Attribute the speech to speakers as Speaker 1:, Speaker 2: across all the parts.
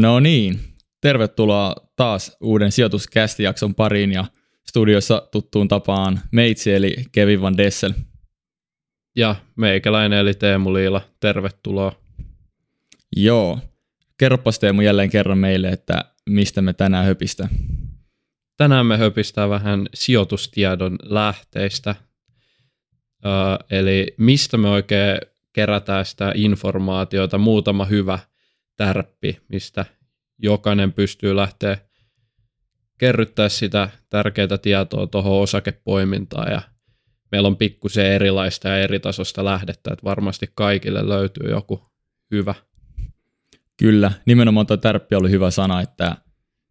Speaker 1: No niin, tervetuloa taas uuden sijoituskästijakson pariin ja studiossa tuttuun tapaan meitsi eli Kevin Van Dessel.
Speaker 2: Ja meikäläinen eli Teemu Liila, tervetuloa.
Speaker 1: Joo, kerropas Teemu jälleen kerran meille, että mistä me tänään höpistä.
Speaker 2: Tänään me höpistää vähän sijoitustiedon lähteistä, uh, eli mistä me oikein kerätään sitä informaatiota, muutama hyvä tärppi, mistä jokainen pystyy lähteä kerryttää sitä tärkeää tietoa tuohon osakepoimintaan ja meillä on pikkusen erilaista ja eri tasosta lähdettä, että varmasti kaikille löytyy joku hyvä.
Speaker 1: Kyllä, nimenomaan tuo tärppi oli hyvä sana, että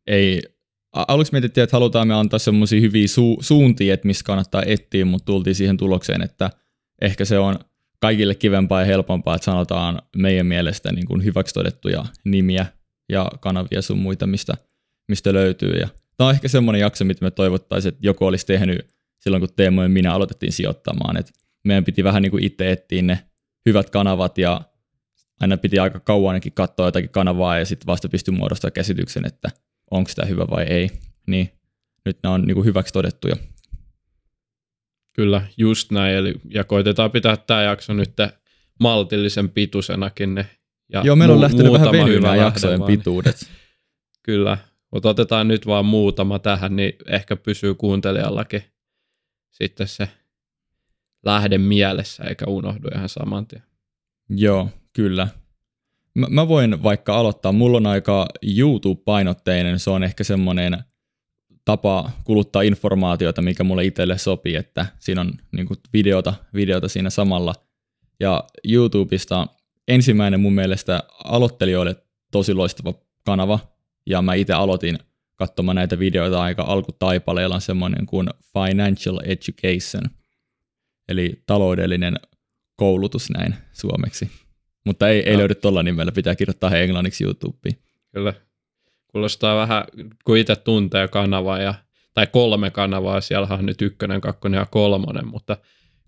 Speaker 1: ei, aluksi mietittiin, että halutaan me antaa semmoisia hyviä su- suuntia, että missä kannattaa etsiä, mutta tultiin siihen tulokseen, että ehkä se on kaikille kivempaa ja helpompaa, että sanotaan meidän mielestä niin kuin hyväksi todettuja nimiä ja kanavia sun muita, mistä, mistä löytyy. Ja tämä on ehkä semmoinen jakso, mitä me toivottaisiin, että joku olisi tehnyt silloin, kun Teemo ja minä aloitettiin sijoittamaan. Et meidän piti vähän niin kuin itse etsiä ne hyvät kanavat ja aina piti aika kauan ainakin katsoa jotakin kanavaa ja sitten vasta pystyi muodostamaan käsityksen, että onko sitä hyvä vai ei. Niin nyt nämä on niin kuin hyväksi todettuja.
Speaker 2: Kyllä, just näin. Eli, ja koitetaan pitää tämä jakso nyt maltillisen pituisenakin. Ne,
Speaker 1: ja Joo, meillä on mu- lähtenyt vähän venymään jaksojen vaan, pituudet.
Speaker 2: Kyllä, mutta otetaan nyt vaan muutama tähän, niin ehkä pysyy kuuntelijallakin sitten se lähde mielessä, eikä unohdu ihan saman tien.
Speaker 1: Joo, kyllä. Mä, mä voin vaikka aloittaa. Mulla on aika YouTube-painotteinen, se on ehkä semmoinen tapa kuluttaa informaatiota, mikä mulle itselle sopii, että siinä on niin kuin videota, videota siinä samalla. Ja YouTubesta ensimmäinen mun mielestä aloittelijoille tosi loistava kanava, ja mä itse aloitin katsomaan näitä videoita aika alkutaipaleella on semmoinen kuin Financial Education, eli taloudellinen koulutus näin suomeksi. Mutta ei, ei no. löydy tuolla nimellä, pitää kirjoittaa englanniksi YouTubeen.
Speaker 2: Kyllä, kuulostaa vähän, kun itse tuntee kanavaa, ja, tai kolme kanavaa, siellä on nyt ykkönen, kakkonen ja kolmonen, mutta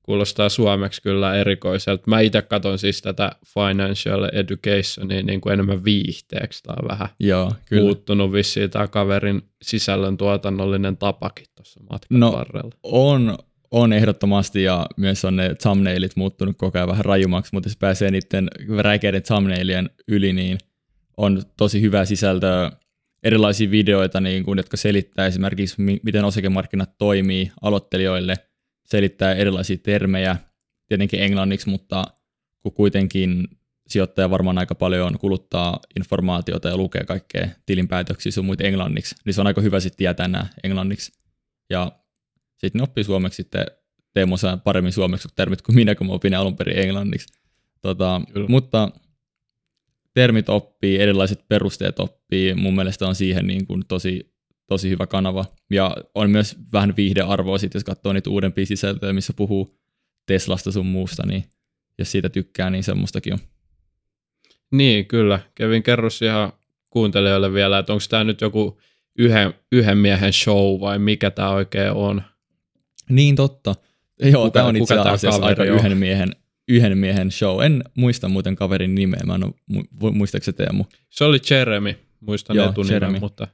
Speaker 2: kuulostaa suomeksi kyllä erikoiselta. Mä itse katson siis tätä financial educationia niin kuin enemmän viihteeksi. Tämä on vähän
Speaker 1: Joo, kyllä.
Speaker 2: muuttunut vissiin tämä kaverin sisällön tuotannollinen tapakin tuossa matkan
Speaker 1: no,
Speaker 2: varrella.
Speaker 1: On, on ehdottomasti ja myös on ne thumbnailit muuttunut koko ajan vähän rajumaksi, mutta jos pääsee niiden räikeiden thumbnailien yli, niin on tosi hyvää sisältöä, erilaisia videoita, niin kuin, jotka selittää esimerkiksi, miten osakemarkkinat toimii aloittelijoille – selittää erilaisia termejä, tietenkin englanniksi, mutta kun kuitenkin sijoittaja varmaan aika paljon kuluttaa informaatiota ja lukee kaikkea tilinpäätöksiä sun muita englanniksi, niin se on aika hyvä sitten tietää nämä englanniksi. Ja sitten ne oppii suomeksi sitten, Teemu saa paremmin suomeksi termit kuin minä, kun mä opin alun perin englanniksi. Tota, mutta termit oppii, erilaiset perusteet oppii, mun mielestä on siihen niin kuin tosi tosi hyvä kanava. Ja on myös vähän viihdearvoa sitten, jos katsoo niitä uudempia sisältöjä, missä puhuu Teslasta sun muusta, niin jos siitä tykkää, niin semmoistakin on.
Speaker 2: Niin, kyllä. Kevin kerros ihan kuuntelijoille vielä, että onko tämä nyt joku yhden, yhden miehen show vai mikä tämä oikein on?
Speaker 1: Niin totta. Joo, tämä on itse asiassa aika yhden miehen, yhden miehen show. En muista muuten kaverin nimeä, mä en ole, muistaako se Teemu?
Speaker 2: Se oli Jeremy, muistan Joo, etunimen, Jeremy. mutta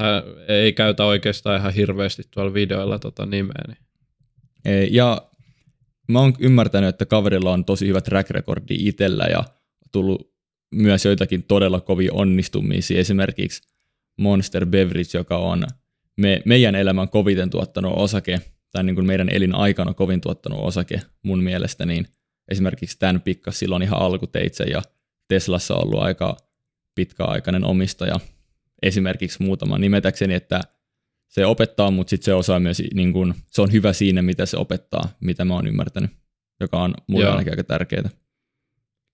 Speaker 2: hän ei käytä oikeastaan ihan hirveästi tuolla videoilla tota nimeä. Niin.
Speaker 1: Ei, ja mä oon ymmärtänyt, että kaverilla on tosi hyvä track recordi itsellä ja tullut myös joitakin todella kovia onnistumisia. Esimerkiksi Monster Beverage, joka on me, meidän elämän koviten tuottanut osake, tai niin kuin meidän elin aikana kovin tuottanut osake mun mielestä, niin esimerkiksi tämän pikkas silloin ihan alkuteitse ja Teslassa on ollut aika pitkäaikainen omistaja. Esimerkiksi muutama nimetäkseni, että se opettaa, mutta sitten se osaa myös, niin kun, se on hyvä siinä, mitä se opettaa, mitä mä oon ymmärtänyt, joka on mulle ainakin aika tärkeää.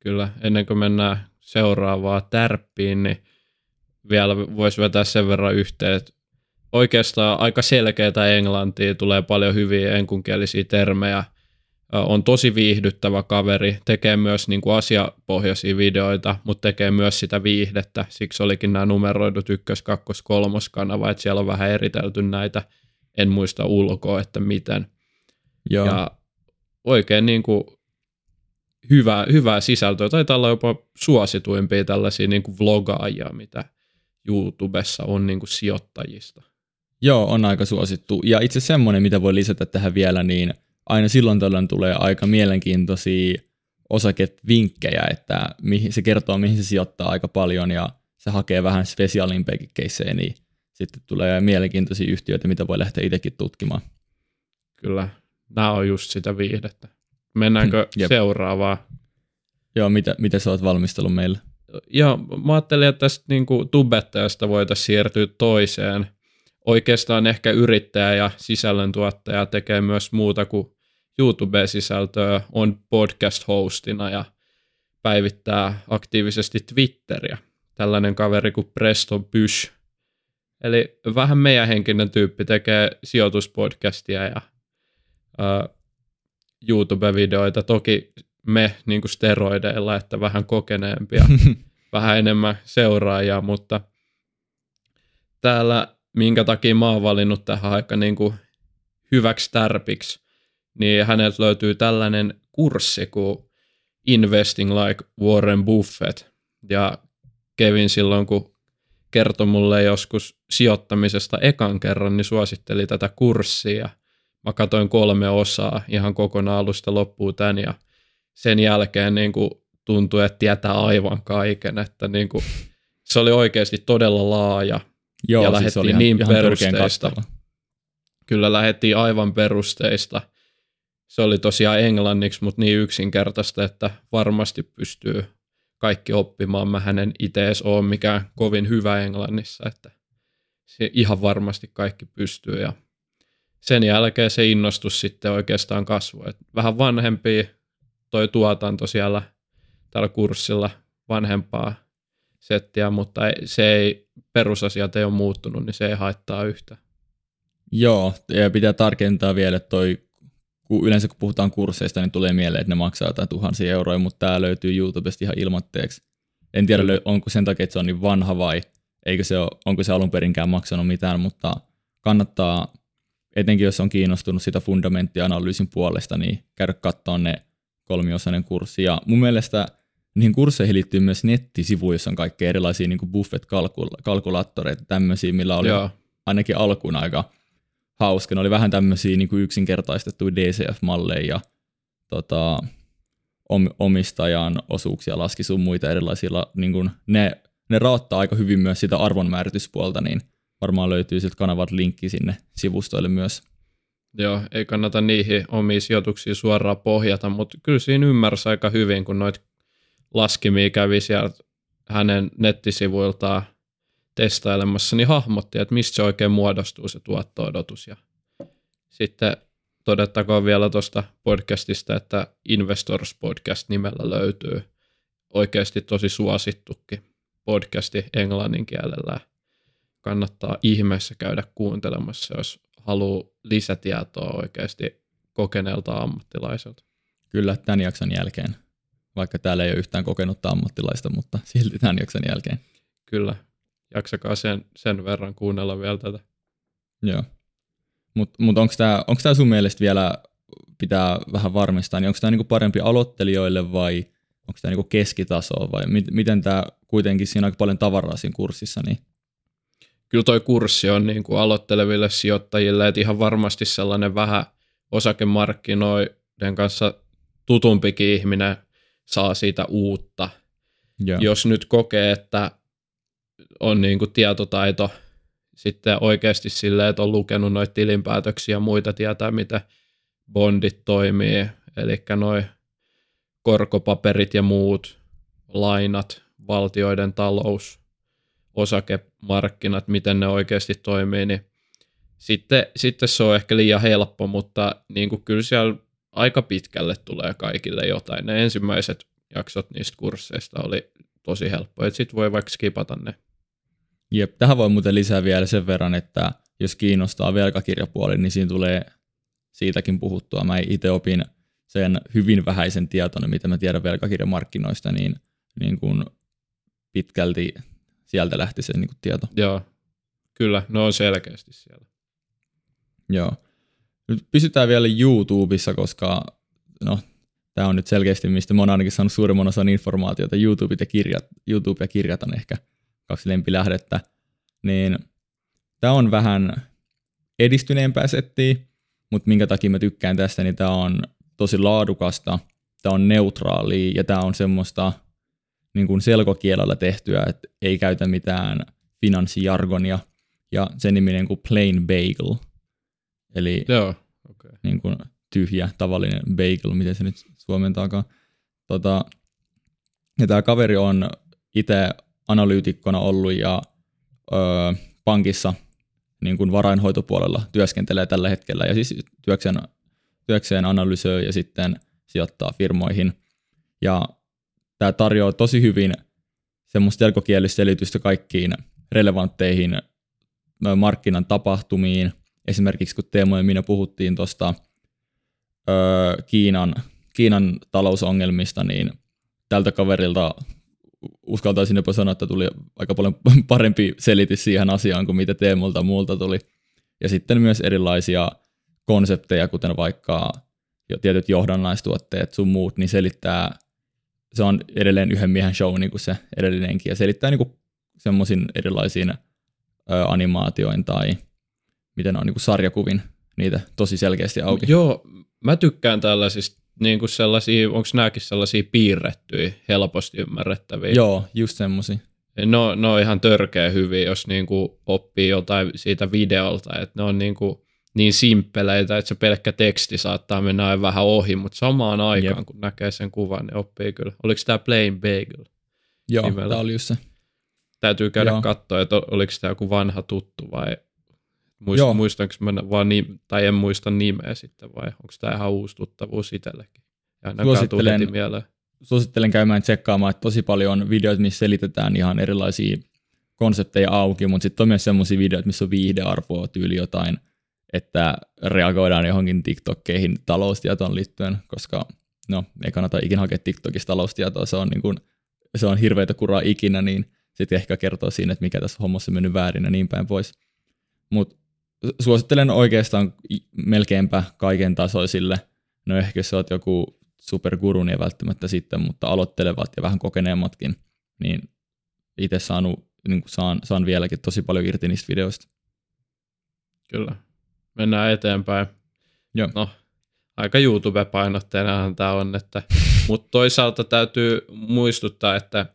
Speaker 2: Kyllä, ennen kuin mennään seuraavaan tärppiin, niin vielä voisi vetää sen verran yhteen, että oikeastaan aika selkeää englantia, tulee paljon hyviä enkunkielisiä termejä, on tosi viihdyttävä kaveri, tekee myös niin kuin asiapohjaisia videoita, mutta tekee myös sitä viihdettä. Siksi olikin nämä numeroidut ykkös, kakkos, kolmos kanava, että siellä on vähän eritelty näitä, en muista ulkoa, että miten. Joo. Ja oikein niin kuin hyvää, hyvää sisältöä, taitaa olla jopa suosituimpia tällaisia niin kuin vlogaajia, mitä YouTubessa on niin kuin sijoittajista.
Speaker 1: Joo, on aika suosittu. Ja itse semmoinen, mitä voi lisätä tähän vielä, niin aina silloin tällöin tulee aika mielenkiintoisia osakevinkkejä, että mihin, se kertoo, mihin se sijoittaa aika paljon ja se hakee vähän special impact caseja, niin sitten tulee mielenkiintoisia yhtiöitä, mitä voi lähteä itsekin tutkimaan.
Speaker 2: Kyllä, nämä on just sitä viihdettä. Mennäänkö hmm, seuraavaan?
Speaker 1: Joo, mitä, mitä sä oot valmistellut meille?
Speaker 2: Ja mä ajattelin, että tästä niin kuin tubettajasta voitaisiin siirtyä toiseen. Oikeastaan ehkä yrittäjä ja sisällöntuottaja tekee myös muuta kuin YouTube-sisältöä, on podcast-hostina ja päivittää aktiivisesti Twitteriä. Tällainen kaveri kuin Preston Pysh. Eli vähän meidän henkinen tyyppi tekee sijoituspodcastia ja uh, YouTube-videoita. Toki me niin kuin steroideilla, että vähän kokeneempia, vähän enemmän seuraajia, mutta täällä, minkä takia mä oon valinnut tähän aika niin kuin hyväksi tärpiksi, niin häneltä löytyy tällainen kurssi kuin Investing Like Warren Buffett. Ja Kevin silloin, kun kertoi mulle joskus sijoittamisesta ekan kerran, niin suositteli tätä kurssia. Mä katsoin kolme osaa ihan kokonaan alusta loppuun tän ja sen jälkeen niin kuin tuntui, että tietää aivan kaiken, että niin kuin, se oli oikeasti todella laaja
Speaker 1: Joo, ja siis lähdettiin ihan, niin ihan perusteista.
Speaker 2: Kyllä lähdettiin aivan perusteista. Se oli tosiaan englanniksi, mutta niin yksinkertaista, että varmasti pystyy kaikki oppimaan. Mä hänen itse edes ole mikään kovin hyvä englannissa, että se ihan varmasti kaikki pystyy. Ja sen jälkeen se innostus sitten oikeastaan kasvoi. Vähän vanhempia toi tuotanto siellä tällä kurssilla vanhempaa settiä, mutta se ei, perusasiat ei ole muuttunut, niin se ei haittaa yhtä.
Speaker 1: Joo, ja pitää tarkentaa vielä, että toi, kun yleensä kun puhutaan kursseista, niin tulee mieleen, että ne maksaa jotain tuhansia euroja, mutta tämä löytyy YouTubesta ihan ilmoitteeksi. En tiedä, onko sen takia, että se on niin vanha vai eikö se ole, onko se alun perinkään maksanut mitään, mutta kannattaa, etenkin jos on kiinnostunut sitä fundamenttianalyysin puolesta, niin käydä katsoa ne kolmiosainen kurssi. Ja mun mielestä niihin kursseihin liittyy myös nettisivu, jossa on kaikkea erilaisia niin Buffett-kalkulaattoreita, tämmöisiä, millä oli Joo. ainakin alkuun aika hauska. Ne oli vähän tämmöisiä niin yksinkertaistettuja DCF-malleja ja tota, omistajan osuuksia laski sun muita erilaisia, niin kuin ne, ne raottaa aika hyvin myös sitä arvonmäärityspuolta, niin varmaan löytyy siltä kanavat linkki sinne sivustoille myös.
Speaker 2: Joo, ei kannata niihin omiin sijoituksiin suoraan pohjata, mutta kyllä siinä ymmärsi aika hyvin, kun noit laskimia kävi sieltä hänen nettisivuiltaan testailemassa, niin hahmotti, että mistä se oikein muodostuu se tuotto-odotus. Ja sitten todettakoon vielä tuosta podcastista, että Investors Podcast nimellä löytyy oikeasti tosi suosittukin podcasti englannin kielellä. Kannattaa ihmeessä käydä kuuntelemassa, jos haluaa lisätietoa oikeasti kokeneelta ammattilaiselta.
Speaker 1: Kyllä, tämän jakson jälkeen. Vaikka täällä ei ole yhtään kokenutta ammattilaista, mutta silti tämän jakson jälkeen.
Speaker 2: Kyllä, jaksakaa sen, sen verran kuunnella vielä tätä.
Speaker 1: Joo. Mutta mut onko tämä onko tää sun mielestä vielä pitää vähän varmistaa, niin onko tämä niinku parempi aloittelijoille vai onko tämä niinku keskitasoa vai mit, miten tämä kuitenkin siinä on aika paljon tavaraa siinä kurssissa, niin
Speaker 2: kyllä toi kurssi on niin kuin aloitteleville sijoittajille, että ihan varmasti sellainen vähän osakemarkkinoiden kanssa tutumpikin ihminen saa siitä uutta. Yeah. Jos nyt kokee, että on niin kuin tietotaito sitten oikeasti silleen, että on lukenut noita tilinpäätöksiä ja muita, tietää miten bondit toimii, eli noin korkopaperit ja muut, lainat, valtioiden talous, osakemarkkinat, miten ne oikeasti toimii, niin sitten, sitten se on ehkä liian helppo, mutta niin kuin kyllä siellä aika pitkälle tulee kaikille jotain. Ne ensimmäiset jaksot niistä kursseista oli tosi helppo, että sitten voi vaikka skipata ne.
Speaker 1: Jep, tähän voi muuten lisää vielä sen verran, että jos kiinnostaa velkakirjapuoli, niin siinä tulee siitäkin puhuttua. Mä itse opin sen hyvin vähäisen tieton, mitä mä tiedän velkakirjamarkkinoista, niin, niin kuin pitkälti sieltä lähti se niin kuin tieto.
Speaker 2: Joo, kyllä, ne on selkeästi siellä.
Speaker 1: Joo. Nyt pysytään vielä YouTubessa, koska no, tämä on nyt selkeästi, mistä mä oon ainakin saanut suurimman osan informaatiota. YouTube ja kirjat, YouTube ja kirjat on ehkä kaksi lempilähdettä, niin tämä on vähän edistyneempää settiä, mutta minkä takia mä tykkään tästä, niin tämä on tosi laadukasta, tämä on neutraali ja tämä on semmoista niin kuin selkokielellä tehtyä, että ei käytä mitään finanssijargonia ja sen niminen kuin plain bagel. Eli
Speaker 2: Joo, okay.
Speaker 1: niin kuin tyhjä, tavallinen bagel, miten se nyt suomentaakaan. Tota, ja tämä kaveri on itse analyytikkona ollut ja öö, pankissa niin kuin varainhoitopuolella työskentelee tällä hetkellä ja siis työkseen, työkseen analysoi ja sitten sijoittaa firmoihin. Ja tämä tarjoaa tosi hyvin semmoista selkokielistä selitystä kaikkiin relevantteihin markkinan tapahtumiin. Esimerkiksi kun Teemo ja minä puhuttiin tuosta Kiinan, Kiinan talousongelmista, niin tältä kaverilta uskaltaisin jopa sanoa, että tuli aika paljon parempi selitys siihen asiaan kuin mitä Teemolta muulta tuli. Ja sitten myös erilaisia konsepteja, kuten vaikka jo tietyt johdannaistuotteet sun muut, niin selittää, se on edelleen yhden miehen show niin kuin se edellinenkin, ja selittää niin semmoisin erilaisiin ö, animaatioin tai miten on niin kuin sarjakuvin niitä tosi selkeästi auki.
Speaker 2: Joo, mä tykkään tällaisista niin kuin sellaisia, onko nämäkin sellaisia piirrettyjä, helposti ymmärrettäviä?
Speaker 1: Joo, just semmoisia.
Speaker 2: No, ne on ihan törkeä hyviä, jos niin kuin oppii jotain siitä videolta, että ne on niin, kuin niin simppeleitä, että se pelkkä teksti saattaa mennä aivan vähän ohi, mutta samaan aikaan, Jep. kun näkee sen kuvan, niin oppii kyllä. Oliko tämä Plain Bagel?
Speaker 1: Joo, tämä oli just se.
Speaker 2: Täytyy käydä Joo. katsoa, että oliko tämä joku vanha tuttu vai Muist, Joo. muistanko mä vaan ni, tai en muista nimeä sitten vai onko tämä ihan uusi tuttavuus itsellekin?
Speaker 1: Suosittelen, suosittelen käymään tsekkaamaan, että tosi paljon on videoita, missä selitetään ihan erilaisia konsepteja auki, mutta sitten on myös sellaisia videoita, missä on viihdearvoa tyyli jotain, että reagoidaan johonkin TikTokkeihin taloustietoon liittyen, koska no, ei kannata ikinä hakea TikTokista taloustietoa, se on, niin kuin, se on hirveitä kuraa ikinä, niin sitten ehkä kertoo siinä, että mikä tässä hommassa on mennyt väärin ja niin päin pois. Mutta suosittelen oikeastaan melkeinpä kaiken tasoisille. No ehkä jos olet joku superguru, niin välttämättä sitten, mutta aloittelevat ja vähän kokeneemmatkin, niin itse saanut, niin saan, saan vieläkin tosi paljon irti niistä videoista.
Speaker 2: Kyllä. Mennään eteenpäin.
Speaker 1: Joo.
Speaker 2: No, aika YouTube-painotteenahan tämä on, että, mutta toisaalta täytyy muistuttaa, että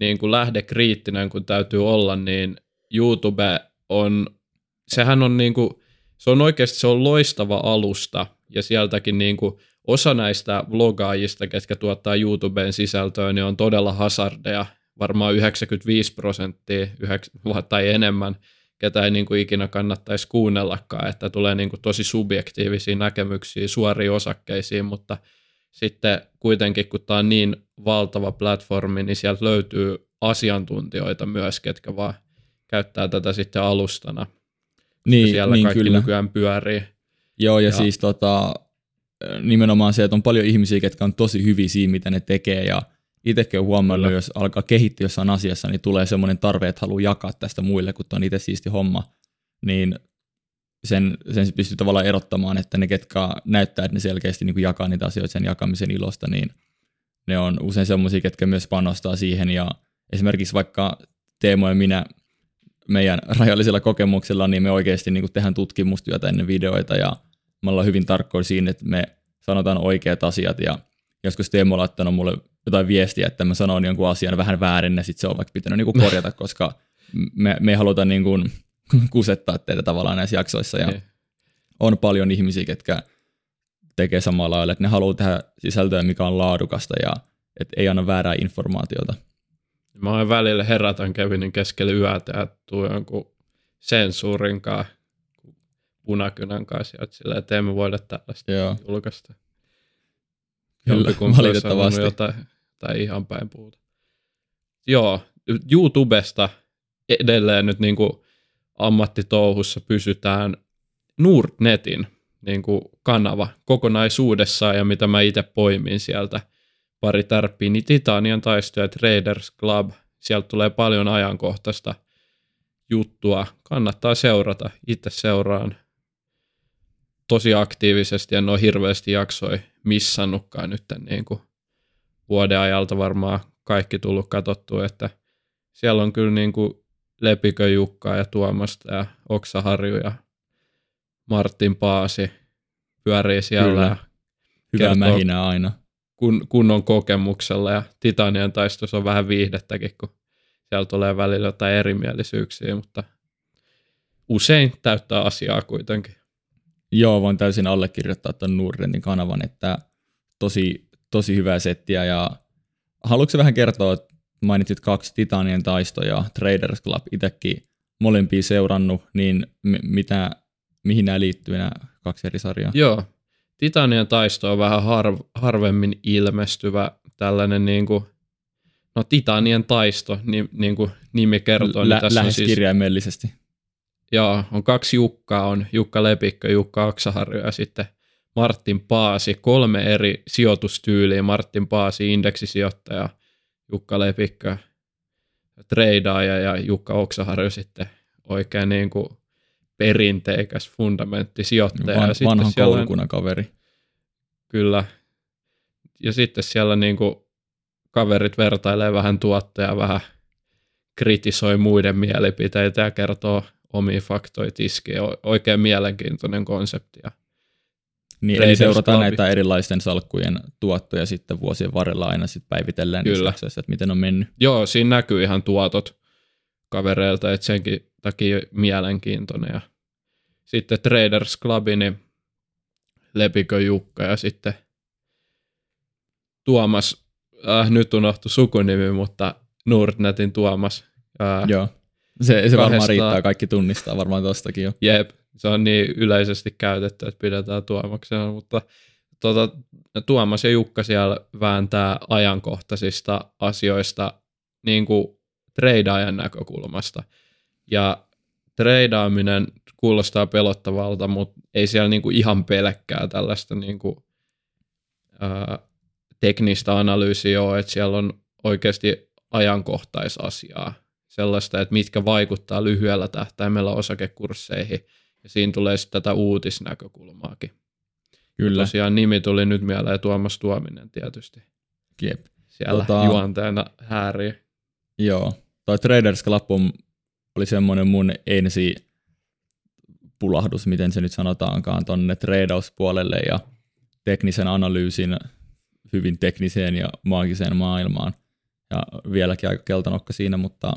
Speaker 2: niin kuin lähdekriittinen kun täytyy olla, niin YouTube on sehän on niinku, se on oikeasti se on loistava alusta ja sieltäkin niinku osa näistä vlogaajista, ketkä tuottaa YouTubeen sisältöä, niin on todella hazardeja, varmaan 95 prosenttia tai enemmän, ketä ei niinku ikinä kannattaisi kuunnellakaan, että tulee niinku tosi subjektiivisia näkemyksiä suoriin osakkeisiin, mutta sitten kuitenkin, kun tämä on niin valtava platformi, niin sieltä löytyy asiantuntijoita myös, ketkä vaan käyttää tätä sitten alustana niin, siellä niin kaikki kyllä. nykyään pyörii.
Speaker 1: Joo, ja, ja siis tota, nimenomaan se, että on paljon ihmisiä, jotka on tosi hyviä siinä, mitä ne tekee, ja itsekin on huomannut, kyllä. jos alkaa kehittyä jossain asiassa, niin tulee semmoinen tarve, että haluaa jakaa tästä muille, kun on itse siisti homma, niin sen, sen pystyy tavallaan erottamaan, että ne, ketkä näyttää, että ne selkeästi niin kuin jakaa niitä asioita sen jakamisen ilosta, niin ne on usein semmoisia, ketkä myös panostaa siihen, ja esimerkiksi vaikka Teemo ja minä meidän rajallisilla kokemuksilla, niin me oikeasti niin tehdään tutkimustyötä ennen videoita ja me ollaan hyvin tarkkoja siinä, että me sanotaan oikeat asiat ja joskus Teemu on laittanut mulle jotain viestiä, että mä sanon jonkun asian vähän väärin ja sitten se on vaikka pitänyt niin korjata, koska me, me ei haluta niin kuin kusettaa teitä tavallaan näissä jaksoissa ja on paljon ihmisiä, ketkä tekee samalla lailla, että ne haluaa tehdä sisältöä, mikä on laadukasta ja että ei anna väärää informaatiota.
Speaker 2: Mä oon välillä herätän Kevinin keskellä yötä ja tuu jonkun sensuurin kanssa, punakynän kanssa, että silleen, että emme voida tällaista Joo. julkaista.
Speaker 1: Kyllä, valitettavasti.
Speaker 2: Jotain, tai ihan päin puhuta. Joo, YouTubesta edelleen nyt niin kuin ammattitouhussa pysytään Nordnetin niin kuin kanava kokonaisuudessaan ja mitä mä itse poimin sieltä – pari tärppiä, niin Titanian taistoja Traders Club, sieltä tulee paljon ajankohtaista juttua, kannattaa seurata, itse seuraan tosi aktiivisesti, en ole hirveästi jaksoi missannutkaan nyt niin kuin vuoden ajalta varmaan kaikki tullut katsottua, että siellä on kyllä niin kuin Lepikö Jukka ja Tuomasta ja Oksaharju ja Martin Paasi pyörii siellä.
Speaker 1: Kyllä.
Speaker 2: Ja
Speaker 1: Hyvää
Speaker 2: Kertoo-
Speaker 1: mähinää aina.
Speaker 2: Kun, kunnon kokemuksella ja Titanien taistossa on vähän viihdettäkin, kun siellä tulee välillä jotain erimielisyyksiä, mutta usein täyttää asiaa kuitenkin.
Speaker 1: Joo, voin täysin allekirjoittaa tuon Nurrenin kanavan, että tosi, tosi hyvää settiä. Ja haluatko vähän kertoa, että mainitsit kaksi Titanien taistoa ja Traders Club itsekin molempia seurannut, niin mitä, mihin nämä liittyy nämä kaksi eri sarjaa?
Speaker 2: Joo, Titanien taisto on vähän har, harvemmin ilmestyvä tällainen niin kuin, no Titanien taisto, niin, niin kuin nimi kertoo, niin
Speaker 1: Lä-
Speaker 2: tässä on
Speaker 1: lähes
Speaker 2: siis,
Speaker 1: kirjaimellisesti.
Speaker 2: joo, on kaksi Jukkaa, on Jukka Lepikkö, Jukka Aksaharju ja sitten Martin Paasi, kolme eri sijoitustyyliä, Martin Paasi, indeksisijoittaja, Jukka Lepikkö, treidaaja ja Jukka Oksaharju sitten oikein niin kuin perinteikäs fundamenttisijoittaja.
Speaker 1: Van,
Speaker 2: ja sitten
Speaker 1: vanhan koulukunnan kaveri.
Speaker 2: Kyllä. Ja sitten siellä niin kuin kaverit vertailee vähän tuottoja, vähän kritisoi muiden mielipiteitä ja kertoo omia faktoja tiskiä. O- Oikein mielenkiintoinen konsepti. Ja
Speaker 1: Niin, eli seurataan näitä erilaisten salkkujen tuottoja sitten vuosien varrella aina sitten päivitellään
Speaker 2: Kyllä.
Speaker 1: jaksoissa, että miten on mennyt.
Speaker 2: Joo, siinä näkyy ihan tuotot kavereilta, että senkin takia mielenkiintoinen. Ja sitten Traders Club, niin Lepikö Jukka ja sitten Tuomas, äh, nyt unohtui sukunimi, mutta Nordnetin Tuomas. Äh,
Speaker 1: Joo. Se, se varmaan riittää, kaikki tunnistaa varmaan tostakin jo.
Speaker 2: Jep, se on niin yleisesti käytetty, että pidetään Tuomaksena, mutta tuota, Tuomas ja Jukka siellä vääntää ajankohtaisista asioista niin kuin treidaajan näkökulmasta. Ja treidaaminen kuulostaa pelottavalta, mutta ei siellä niin kuin ihan pelkkää tällaista niin kuin, ää, teknistä analyysiä ole, että siellä on oikeasti ajankohtaisasiaa, sellaista, että mitkä vaikuttaa lyhyellä tähtäimellä osakekursseihin, ja siinä tulee sitten tätä uutisnäkökulmaakin.
Speaker 1: Kyllä.
Speaker 2: Tosiaan nimi tuli nyt mieleen Tuomas Tuominen tietysti.
Speaker 1: Jep.
Speaker 2: Siellä
Speaker 1: Tota-
Speaker 2: tota... juonteena häärii.
Speaker 1: Joo. Toi Traders Club on, oli semmoinen mun ensi pulahdus, miten se nyt sanotaankaan, tonne treidauspuolelle ja teknisen analyysin hyvin tekniseen ja maagiseen maailmaan. Ja vieläkin aika keltanokka siinä, mutta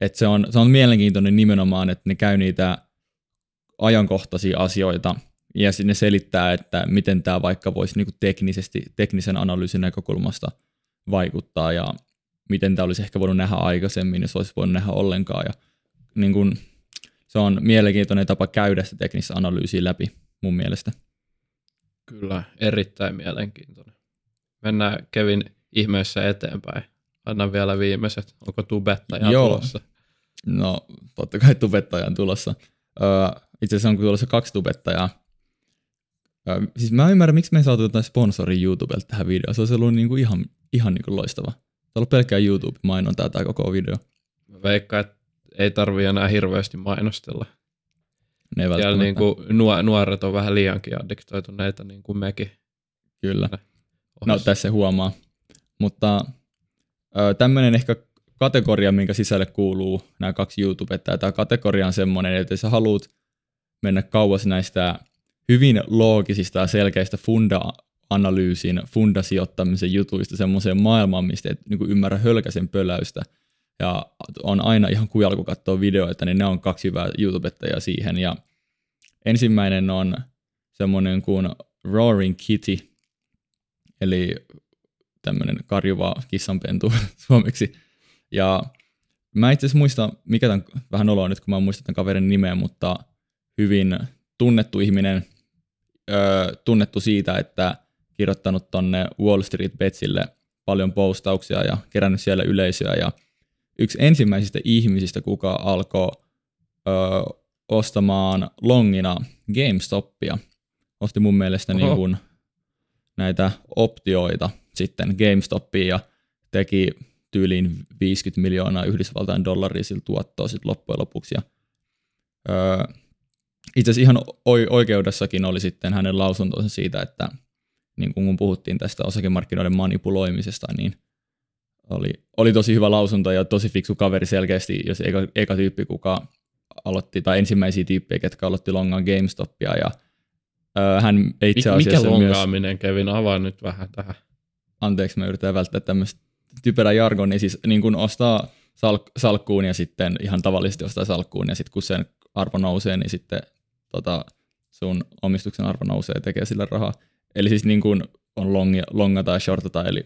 Speaker 1: et se, on, se on mielenkiintoinen nimenomaan, että ne käy niitä ajankohtaisia asioita ja sinne selittää, että miten tämä vaikka voisi niinku teknisesti, teknisen analyysin näkökulmasta vaikuttaa ja miten tämä olisi ehkä voinut nähdä aikaisemmin, jos olisi voinut nähdä ollenkaan. Ja niin kun, se on mielenkiintoinen tapa käydä sitä teknistä analyysiä läpi mun mielestä.
Speaker 2: Kyllä, erittäin mielenkiintoinen. Mennään Kevin ihmeessä eteenpäin. Anna vielä viimeiset. Onko tubettaja
Speaker 1: Joo.
Speaker 2: tulossa?
Speaker 1: No, totta kai tubettaja on tulossa. Öö, itse asiassa on tulossa kaksi tubettajaa. Öö, siis mä en ymmärrä, miksi me ei saatu jotain sponsoria YouTubelta tähän videoon. Se olisi ollut niinku ihan, ihan niinku loistava. On ollut pelkkää YouTube-mainontaa tämä koko video.
Speaker 2: Mä veikkaan, että ei tarvi enää hirveästi mainostella.
Speaker 1: Ne ei
Speaker 2: Siellä niin kuin nuoret on vähän liiankin addiktoituneita niin kuin mekin.
Speaker 1: Kyllä. No tässä se huomaa. Mutta tämmöinen ehkä kategoria, minkä sisälle kuuluu nämä kaksi YouTubetta. Tämä kategoria on semmoinen, että jos sä haluat mennä kauas näistä hyvin loogisista ja selkeistä funda-analyysin, fundasijoittamisen jutuista semmoiseen maailmaan, mistä et niin ymmärrä hölkäsen pöläystä. Ja on aina ihan kujalla, kun katsoo videoita, niin ne on kaksi hyvää YouTubettajaa siihen. Ja ensimmäinen on semmoinen kuin Roaring Kitty, eli tämmöinen karjuva kissanpentu suomeksi. Ja mä itse asiassa muista, mikä tämän, vähän oloa nyt, kun mä muistan tämän kaverin nimeä, mutta hyvin tunnettu ihminen, öö, tunnettu siitä, että kirjoittanut tonne Wall Street Betsille paljon postauksia ja kerännyt siellä yleisöä. Ja yksi ensimmäisistä ihmisistä, kuka alkoi öö, ostamaan longina GameStopia, osti mun mielestä
Speaker 2: Oho.
Speaker 1: niin kuin näitä optioita sitten GameStopiin ja teki tyyliin 50 miljoonaa Yhdysvaltain dollaria sillä tuottoa sitten loppujen lopuksi. Ja, öö, itse asiassa ihan oi- oikeudessakin oli sitten hänen lausuntonsa siitä, että niin kun puhuttiin tästä osakemarkkinoiden manipuloimisesta, niin oli, oli tosi hyvä lausunto ja tosi fiksu kaveri selkeästi, jos eka, eka tyyppi, kuka aloitti, tai ensimmäisiä tyyppejä, ketkä aloitti longaan GameStopia, ja ö, hän itse asiassa
Speaker 2: Mikä longaaminen, myös, Kevin? Avaa nyt vähän tähän.
Speaker 1: Anteeksi, mä yritän välttää tämmöistä typerä jargon, niin siis niin kun ostaa salk- salkkuun ja sitten ihan tavallisesti ostaa salkkuun, ja sitten kun sen arvo nousee, niin sitten tota, sun omistuksen arvo nousee ja tekee sillä rahaa. Eli siis niin kuin on longia, longa tai shortata, eli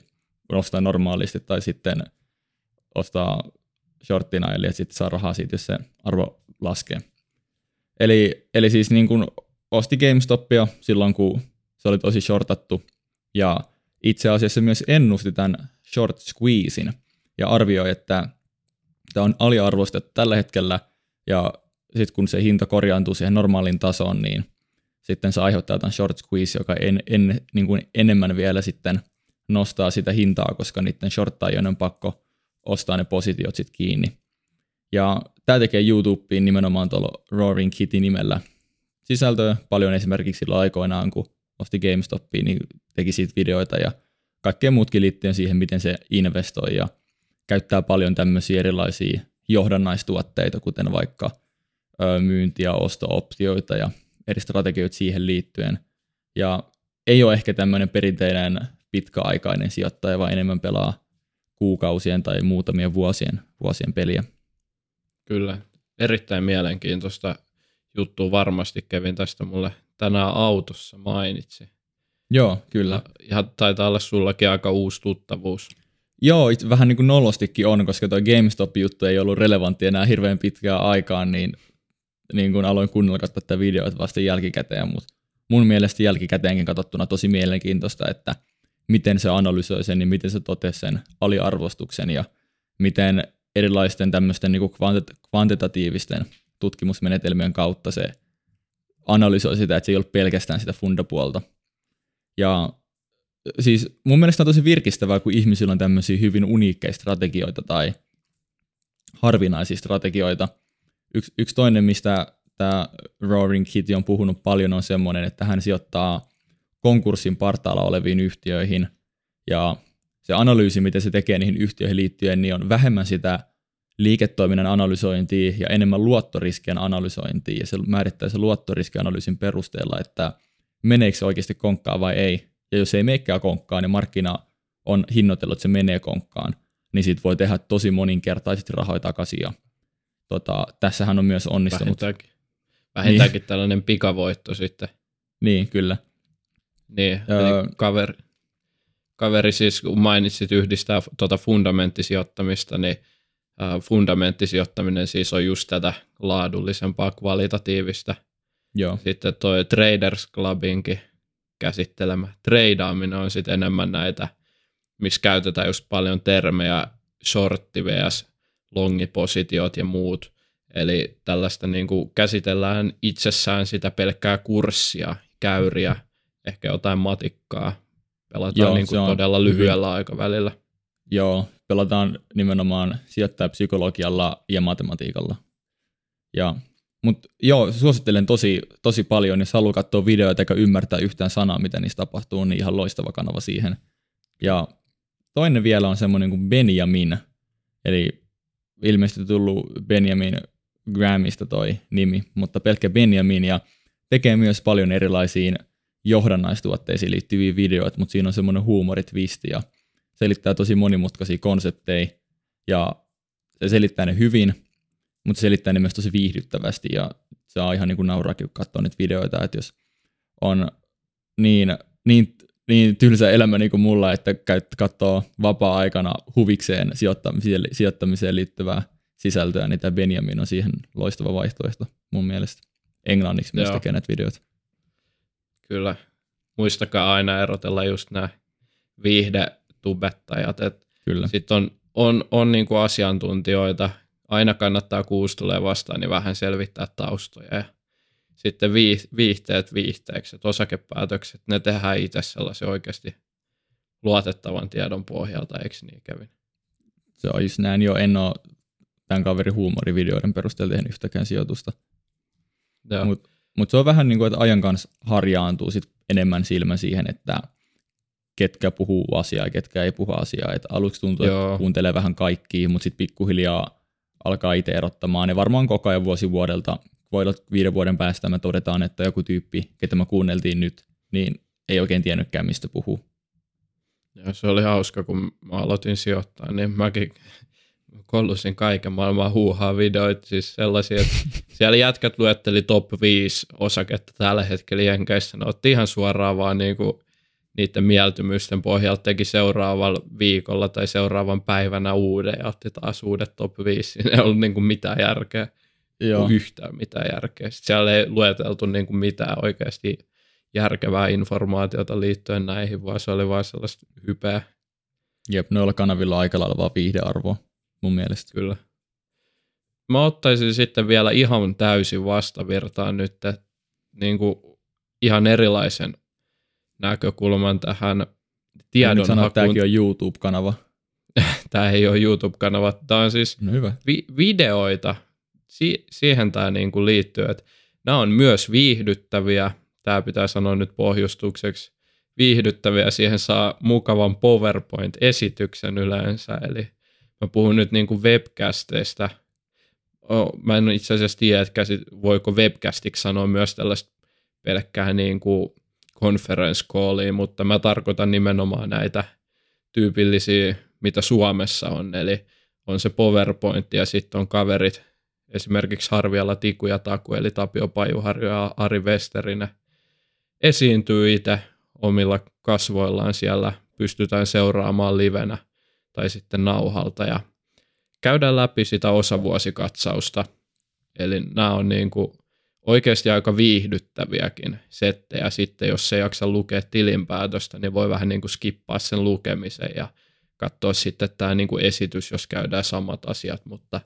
Speaker 1: ostaa normaalisti tai sitten ostaa shorttina, eli sitten saa rahaa siitä, jos se arvo laskee. Eli, eli siis niin kuin osti GameStopia silloin, kun se oli tosi shortattu, ja itse asiassa myös ennusti tämän short squeezein, ja arvioi, että tämä on aliarvostettu tällä hetkellä, ja sitten kun se hinta korjaantuu siihen normaaliin tasoon, niin sitten se aiheuttaa tämän short squeeze, joka en, en, niin kuin enemmän vielä sitten nostaa sitä hintaa, koska niiden shorttajien on pakko ostaa ne positiot sitten kiinni. Ja tämä tekee YouTubeen nimenomaan tuolla Roaring Kitty nimellä sisältöä paljon esimerkiksi silloin aikoinaan, kun osti GameStopiin, niin teki siitä videoita ja kaikkea muutkin liittyen siihen, miten se investoi ja käyttää paljon tämmöisiä erilaisia johdannaistuotteita, kuten vaikka myynti- ja osto-optioita ja eri strategioita siihen liittyen. Ja ei ole ehkä tämmöinen perinteinen pitkäaikainen sijoittaja, vaan enemmän pelaa kuukausien tai muutamien vuosien, vuosien peliä.
Speaker 2: Kyllä, erittäin mielenkiintoista juttua varmasti Kevin tästä mulle tänään autossa mainitsi.
Speaker 1: Joo, kyllä.
Speaker 2: Ja taitaa olla sullakin aika uusi tuttavuus.
Speaker 1: Joo, vähän niin kuin nolostikin on, koska tuo GameStop-juttu ei ollut relevantti enää hirveän pitkään aikaan, niin, niin kuin aloin kuunnella katsoa tätä videoita vasta jälkikäteen, mutta mun mielestä jälkikäteenkin katsottuna tosi mielenkiintoista, että miten se analysoi sen ja miten se totesi sen aliarvostuksen ja miten erilaisten tämmöisten niin kvantitatiivisten tutkimusmenetelmien kautta se analysoi sitä, että se ei ole pelkästään sitä fundapuolta. Ja siis mun mielestä on tosi virkistävää, kun ihmisillä on tämmöisiä hyvin uniikkeja strategioita tai harvinaisia strategioita. Yksi, yksi toinen, mistä tämä Roaring Kitty on puhunut paljon, on semmoinen, että hän sijoittaa konkurssin partaalla oleviin yhtiöihin, ja se analyysi, mitä se tekee niihin yhtiöihin liittyen, niin on vähemmän sitä liiketoiminnan analysointia ja enemmän luottoriskien analysointia, ja se määrittää se luottoriskianalyysin perusteella, että meneekö se oikeasti konkkaan vai ei. Ja jos ei meikään konkkaan, niin markkina on hinnoitellut, että se menee konkkaan, niin siitä voi tehdä tosi moninkertaisesti rahoja takaisin. Ja, tota, tässähän on myös onnistunut.
Speaker 2: Vähintäänkin, vähintäänkin niin. tällainen pikavoitto sitten.
Speaker 1: Niin, kyllä.
Speaker 2: Niin, öö, kaveri, kaveri siis, kun mainitsit yhdistää tuota fundamenttisijoittamista, niin äh, fundamenttisijoittaminen siis on just tätä laadullisempaa kvalitatiivista.
Speaker 1: Joo.
Speaker 2: Sitten toi Traders Clubinkin käsittelemä treidaaminen on sitten enemmän näitä, missä käytetään just paljon termejä shortti vs longipositiot ja muut. Eli tällaista niin kuin käsitellään itsessään sitä pelkkää kurssia, käyriä, ehkä jotain matikkaa. Pelataan Joo, niin kuin todella lyhyellä hyvin. aikavälillä.
Speaker 1: Joo, pelataan nimenomaan sijoittajapsykologialla ja matematiikalla. Ja, mutta joo, suosittelen tosi, tosi paljon, jos haluaa katsoa videoita eikä ymmärtää yhtään sanaa, mitä niistä tapahtuu, niin ihan loistava kanava siihen. Ja toinen vielä on semmoinen kuin Benjamin, eli ilmeisesti tullut Benjamin Grahamista toi nimi, mutta pelkkä Benjamin, ja tekee myös paljon erilaisiin johdannaistuotteisiin liittyviä videoita, mutta siinä on semmoinen huumoritvisti ja selittää tosi monimutkaisia konsepteja ja se selittää ne hyvin, mutta se selittää ne myös tosi viihdyttävästi ja on ihan niin kuin nauraakin, kun katsoo niitä videoita, että jos on niin, niin, niin tylsä elämä niin kuin mulla, että katsoo vapaa-aikana huvikseen sijoittamiseen, sijoittamiseen liittyvää sisältöä, niin tämä Benjamin on siihen loistava vaihtoehto mun mielestä. Englanniksi myös tekee näitä videoita.
Speaker 2: Kyllä. Muistakaa aina erotella just nämä viihdetubettajat.
Speaker 1: Kyllä.
Speaker 2: Sitten on, on, on niin kuin asiantuntijoita, aina kannattaa kuusi tulee vastaan, niin vähän selvittää taustoja. Ja sitten viihteet viihteeksi, että osakepäätökset, ne tehdään itse sellaisen oikeasti luotettavan tiedon pohjalta, eikö niin Kevin?
Speaker 1: Se on just näin, jo en ole tämän kaverin huumorivideoiden perusteella tehnyt yhtäkään sijoitusta. Mutta mutta se on vähän niin kuin, että ajan kanssa harjaantuu sit enemmän silmä siihen, että ketkä puhuu asiaa ja ketkä ei puhu asiaa. Et aluksi tuntuu, Joo. että kuuntelee vähän kaikkia, mutta sitten pikkuhiljaa alkaa itse erottamaan. Ja varmaan koko ajan vuosi vuodelta, voi olla viiden vuoden päästä me todetaan, että joku tyyppi, ketä me kuunneltiin nyt, niin ei oikein tiennytkään, mistä puhuu.
Speaker 2: Ja se oli hauska, kun mä aloitin sijoittaa, niin mäkin kollusin kaiken maailman huuhaa videoita, siis sellaisia, että siellä jätkät luetteli top 5 osaketta tällä hetkellä Jenkeissä, ne otti ihan suoraan vaan niinku niiden mieltymysten pohjalta teki seuraavalla viikolla tai seuraavan päivänä uuden ja otti taas uudet top 5. Siinä ei ollut niinku mitään järkeä, Joo. yhtään mitään järkeä. Sitten siellä ei lueteltu niinku mitään oikeasti järkevää informaatiota liittyen näihin, vaan se oli vain sellaista hypeä.
Speaker 1: Jep, noilla kanavilla aika lailla vaan viihdearvoa mun mielestä.
Speaker 2: Kyllä. Mä ottaisin sitten vielä ihan täysin vastavirtaan nyt niin kuin ihan erilaisen näkökulman tähän
Speaker 1: tiedonhakuun. Sanoa, että tämäkin on YouTube-kanava.
Speaker 2: tämä ei ole YouTube-kanava. Tämä on siis
Speaker 1: no hyvä.
Speaker 2: Vi- videoita. Si- siihen tämä niin kuin liittyy, että nämä on myös viihdyttäviä. Tämä pitää sanoa nyt pohjustukseksi. Viihdyttäviä. Siihen saa mukavan PowerPoint-esityksen yleensä. Eli mä puhun nyt niin kuin webcasteista. Oh, mä en itse asiassa tiedä, että voiko webcastiksi sanoa myös tällaista pelkkää niin kuin conference callia, mutta mä tarkoitan nimenomaan näitä tyypillisiä, mitä Suomessa on, eli on se PowerPoint ja sitten on kaverit, esimerkiksi Harvialla Tiku ja Taku, eli Tapio Pajuharjo ja Ari Westerinen, esiintyy itse omilla kasvoillaan siellä, pystytään seuraamaan livenä tai sitten nauhalta ja käydään läpi sitä osavuosikatsausta. Eli nämä on niin kuin oikeasti aika viihdyttäviäkin settejä. Sitten, jos ei jaksa lukea tilinpäätöstä, niin voi vähän niin kuin skippaa sen lukemisen ja katsoa sitten tämä niin kuin esitys, jos käydään samat asiat, mutta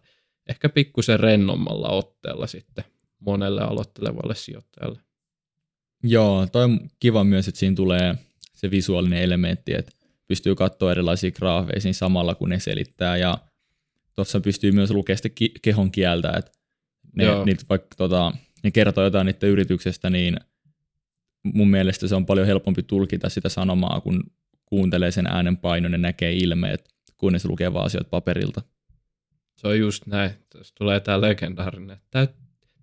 Speaker 2: ehkä pikkusen rennommalla otteella sitten monelle aloittelevalle sijoittajalle.
Speaker 1: Joo, toi on kiva myös, että siinä tulee se visuaalinen elementti, että pystyy katsoa erilaisia graafeja samalla, kun ne selittää, ja tuossa pystyy myös lukemaan kehon kieltä, että ne, niitä vaikka tota, ne kertoo jotain niiden yrityksestä, niin mun mielestä se on paljon helpompi tulkita sitä sanomaa, kun kuuntelee sen äänen painon ja näkee ilmeet, kun se lukee vaan asioita paperilta.
Speaker 2: Se on just näin. Tässä tulee tämä legendaarinen. Täyt,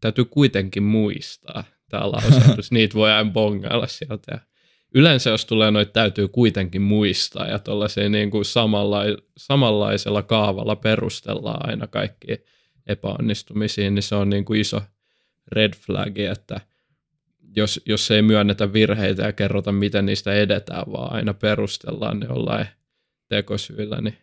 Speaker 2: täytyy kuitenkin muistaa tämä lausahdus. Niitä voi aina bongailla sieltä. Ja yleensä jos tulee noita täytyy kuitenkin muistaa ja tuollaisia niin kuin samanlai, samanlaisella kaavalla perustellaan aina kaikki epäonnistumisiin, niin se on niin kuin iso, red flagi, että jos, jos ei myönnetä virheitä ja kerrota, miten niistä edetään, vaan aina perustellaan ne jollain tekosyillä, niin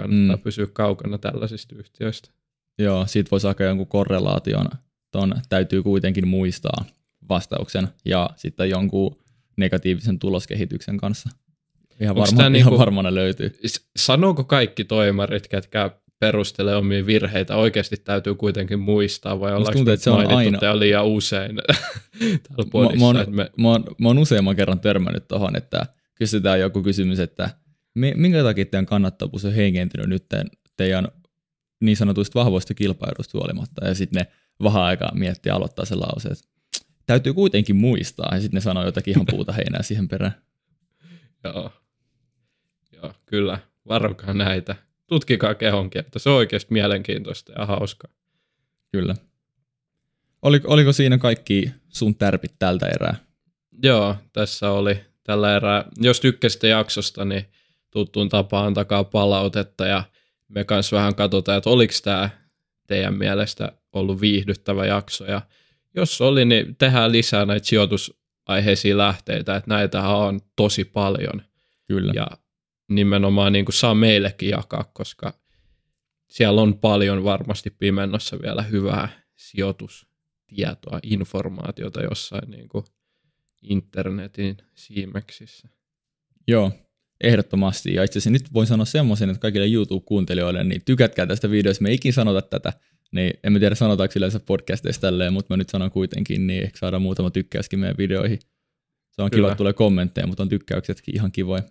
Speaker 2: kannattaa mm. pysyä kaukana tällaisista yhtiöistä.
Speaker 1: Joo, siitä voisi saada jonkun korrelaation, ton täytyy kuitenkin muistaa vastauksen ja sitten jonkun negatiivisen tuloskehityksen kanssa. Ihan, varma, ihan niinku, varmana löytyy.
Speaker 2: Sanooko kaikki toimarit, ketkä perustelee omia virheitä. Oikeasti täytyy kuitenkin muistaa, vai ollaanko tuntuu, että se on aina. liian usein täällä podissa, mä, mä, oon,
Speaker 1: me... mä, oon, mä oon useamman kerran törmännyt tuohon, että kysytään joku kysymys, että minkä takia teidän kannattavuus on heikentynyt nyt teidän niin sanotuista vahvoista kilpailuista huolimatta, ja sitten ne vähän aikaa miettii aloittaa se lause, että täytyy kuitenkin muistaa, ja sitten ne sanoo jotakin ihan puuta heinää siihen perään.
Speaker 2: Joo. Joo, kyllä. Varokaa näitä tutkikaa kehonkieltä. Se on oikeasti mielenkiintoista ja hauskaa.
Speaker 1: Kyllä. Oliko, oliko siinä kaikki sun tärpit tältä erää?
Speaker 2: Joo, tässä oli tällä erää. Jos tykkäsitte jaksosta, niin tuttuun tapaan takaa palautetta ja me kanssa vähän katsotaan, että oliko tämä teidän mielestä ollut viihdyttävä jakso ja jos oli, niin tehdään lisää näitä sijoitusaiheisia lähteitä, että näitä on tosi paljon.
Speaker 1: Kyllä.
Speaker 2: Ja nimenomaan niin kuin saa meillekin jakaa, koska siellä on paljon varmasti pimennossa vielä hyvää sijoitustietoa, informaatiota jossain niin kuin internetin siimeksissä.
Speaker 1: Joo, ehdottomasti. Ja itse asiassa nyt voin sanoa semmoisen, että kaikille YouTube-kuuntelijoille, niin tykätkää tästä videosta. Me ei ikin sanota tätä, niin en tiedä sanotaanko yleensä podcasteissa tälleen, mutta mä nyt sanon kuitenkin, niin ehkä saadaan muutama tykkäyskin meidän videoihin. Se on Kyllä. kiva, tulee kommentteja, mutta on tykkäyksetkin ihan kivoja.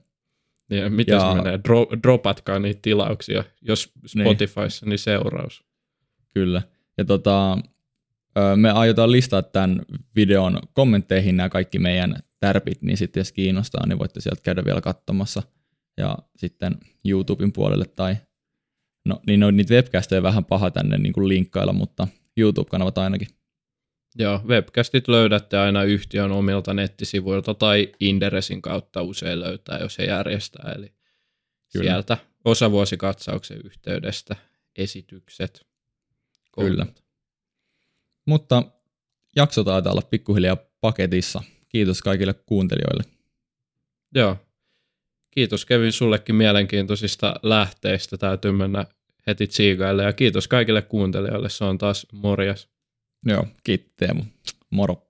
Speaker 2: Niin, miten ja, se menee? Dro- dropatkaa niitä tilauksia, jos niin. Spotifyssa, niin, niin seuraus.
Speaker 1: Kyllä. Ja tota, me aiotaan listaa tämän videon kommentteihin nämä kaikki meidän tärpit, niin sitten jos kiinnostaa, niin voitte sieltä käydä vielä katsomassa. Ja sitten YouTuben puolelle tai, no niin on niitä webcasteja vähän paha tänne niin kuin linkkailla, mutta YouTube-kanavat ainakin.
Speaker 2: Joo, webcastit löydätte aina yhtiön omilta nettisivuilta tai Inderesin kautta usein löytää, jos se järjestää. Eli Kyllä. sieltä osavuosikatsauksen yhteydestä esitykset.
Speaker 1: Kyllä. Mutta jakso taitaa olla pikkuhiljaa paketissa. Kiitos kaikille kuuntelijoille.
Speaker 2: Joo. Kiitos Kevin sullekin mielenkiintoisista lähteistä. Täytyy mennä heti tsiigaille ja kiitos kaikille kuuntelijoille. Se on taas morjas.
Speaker 1: Joo, kiitti Teemu. Moro.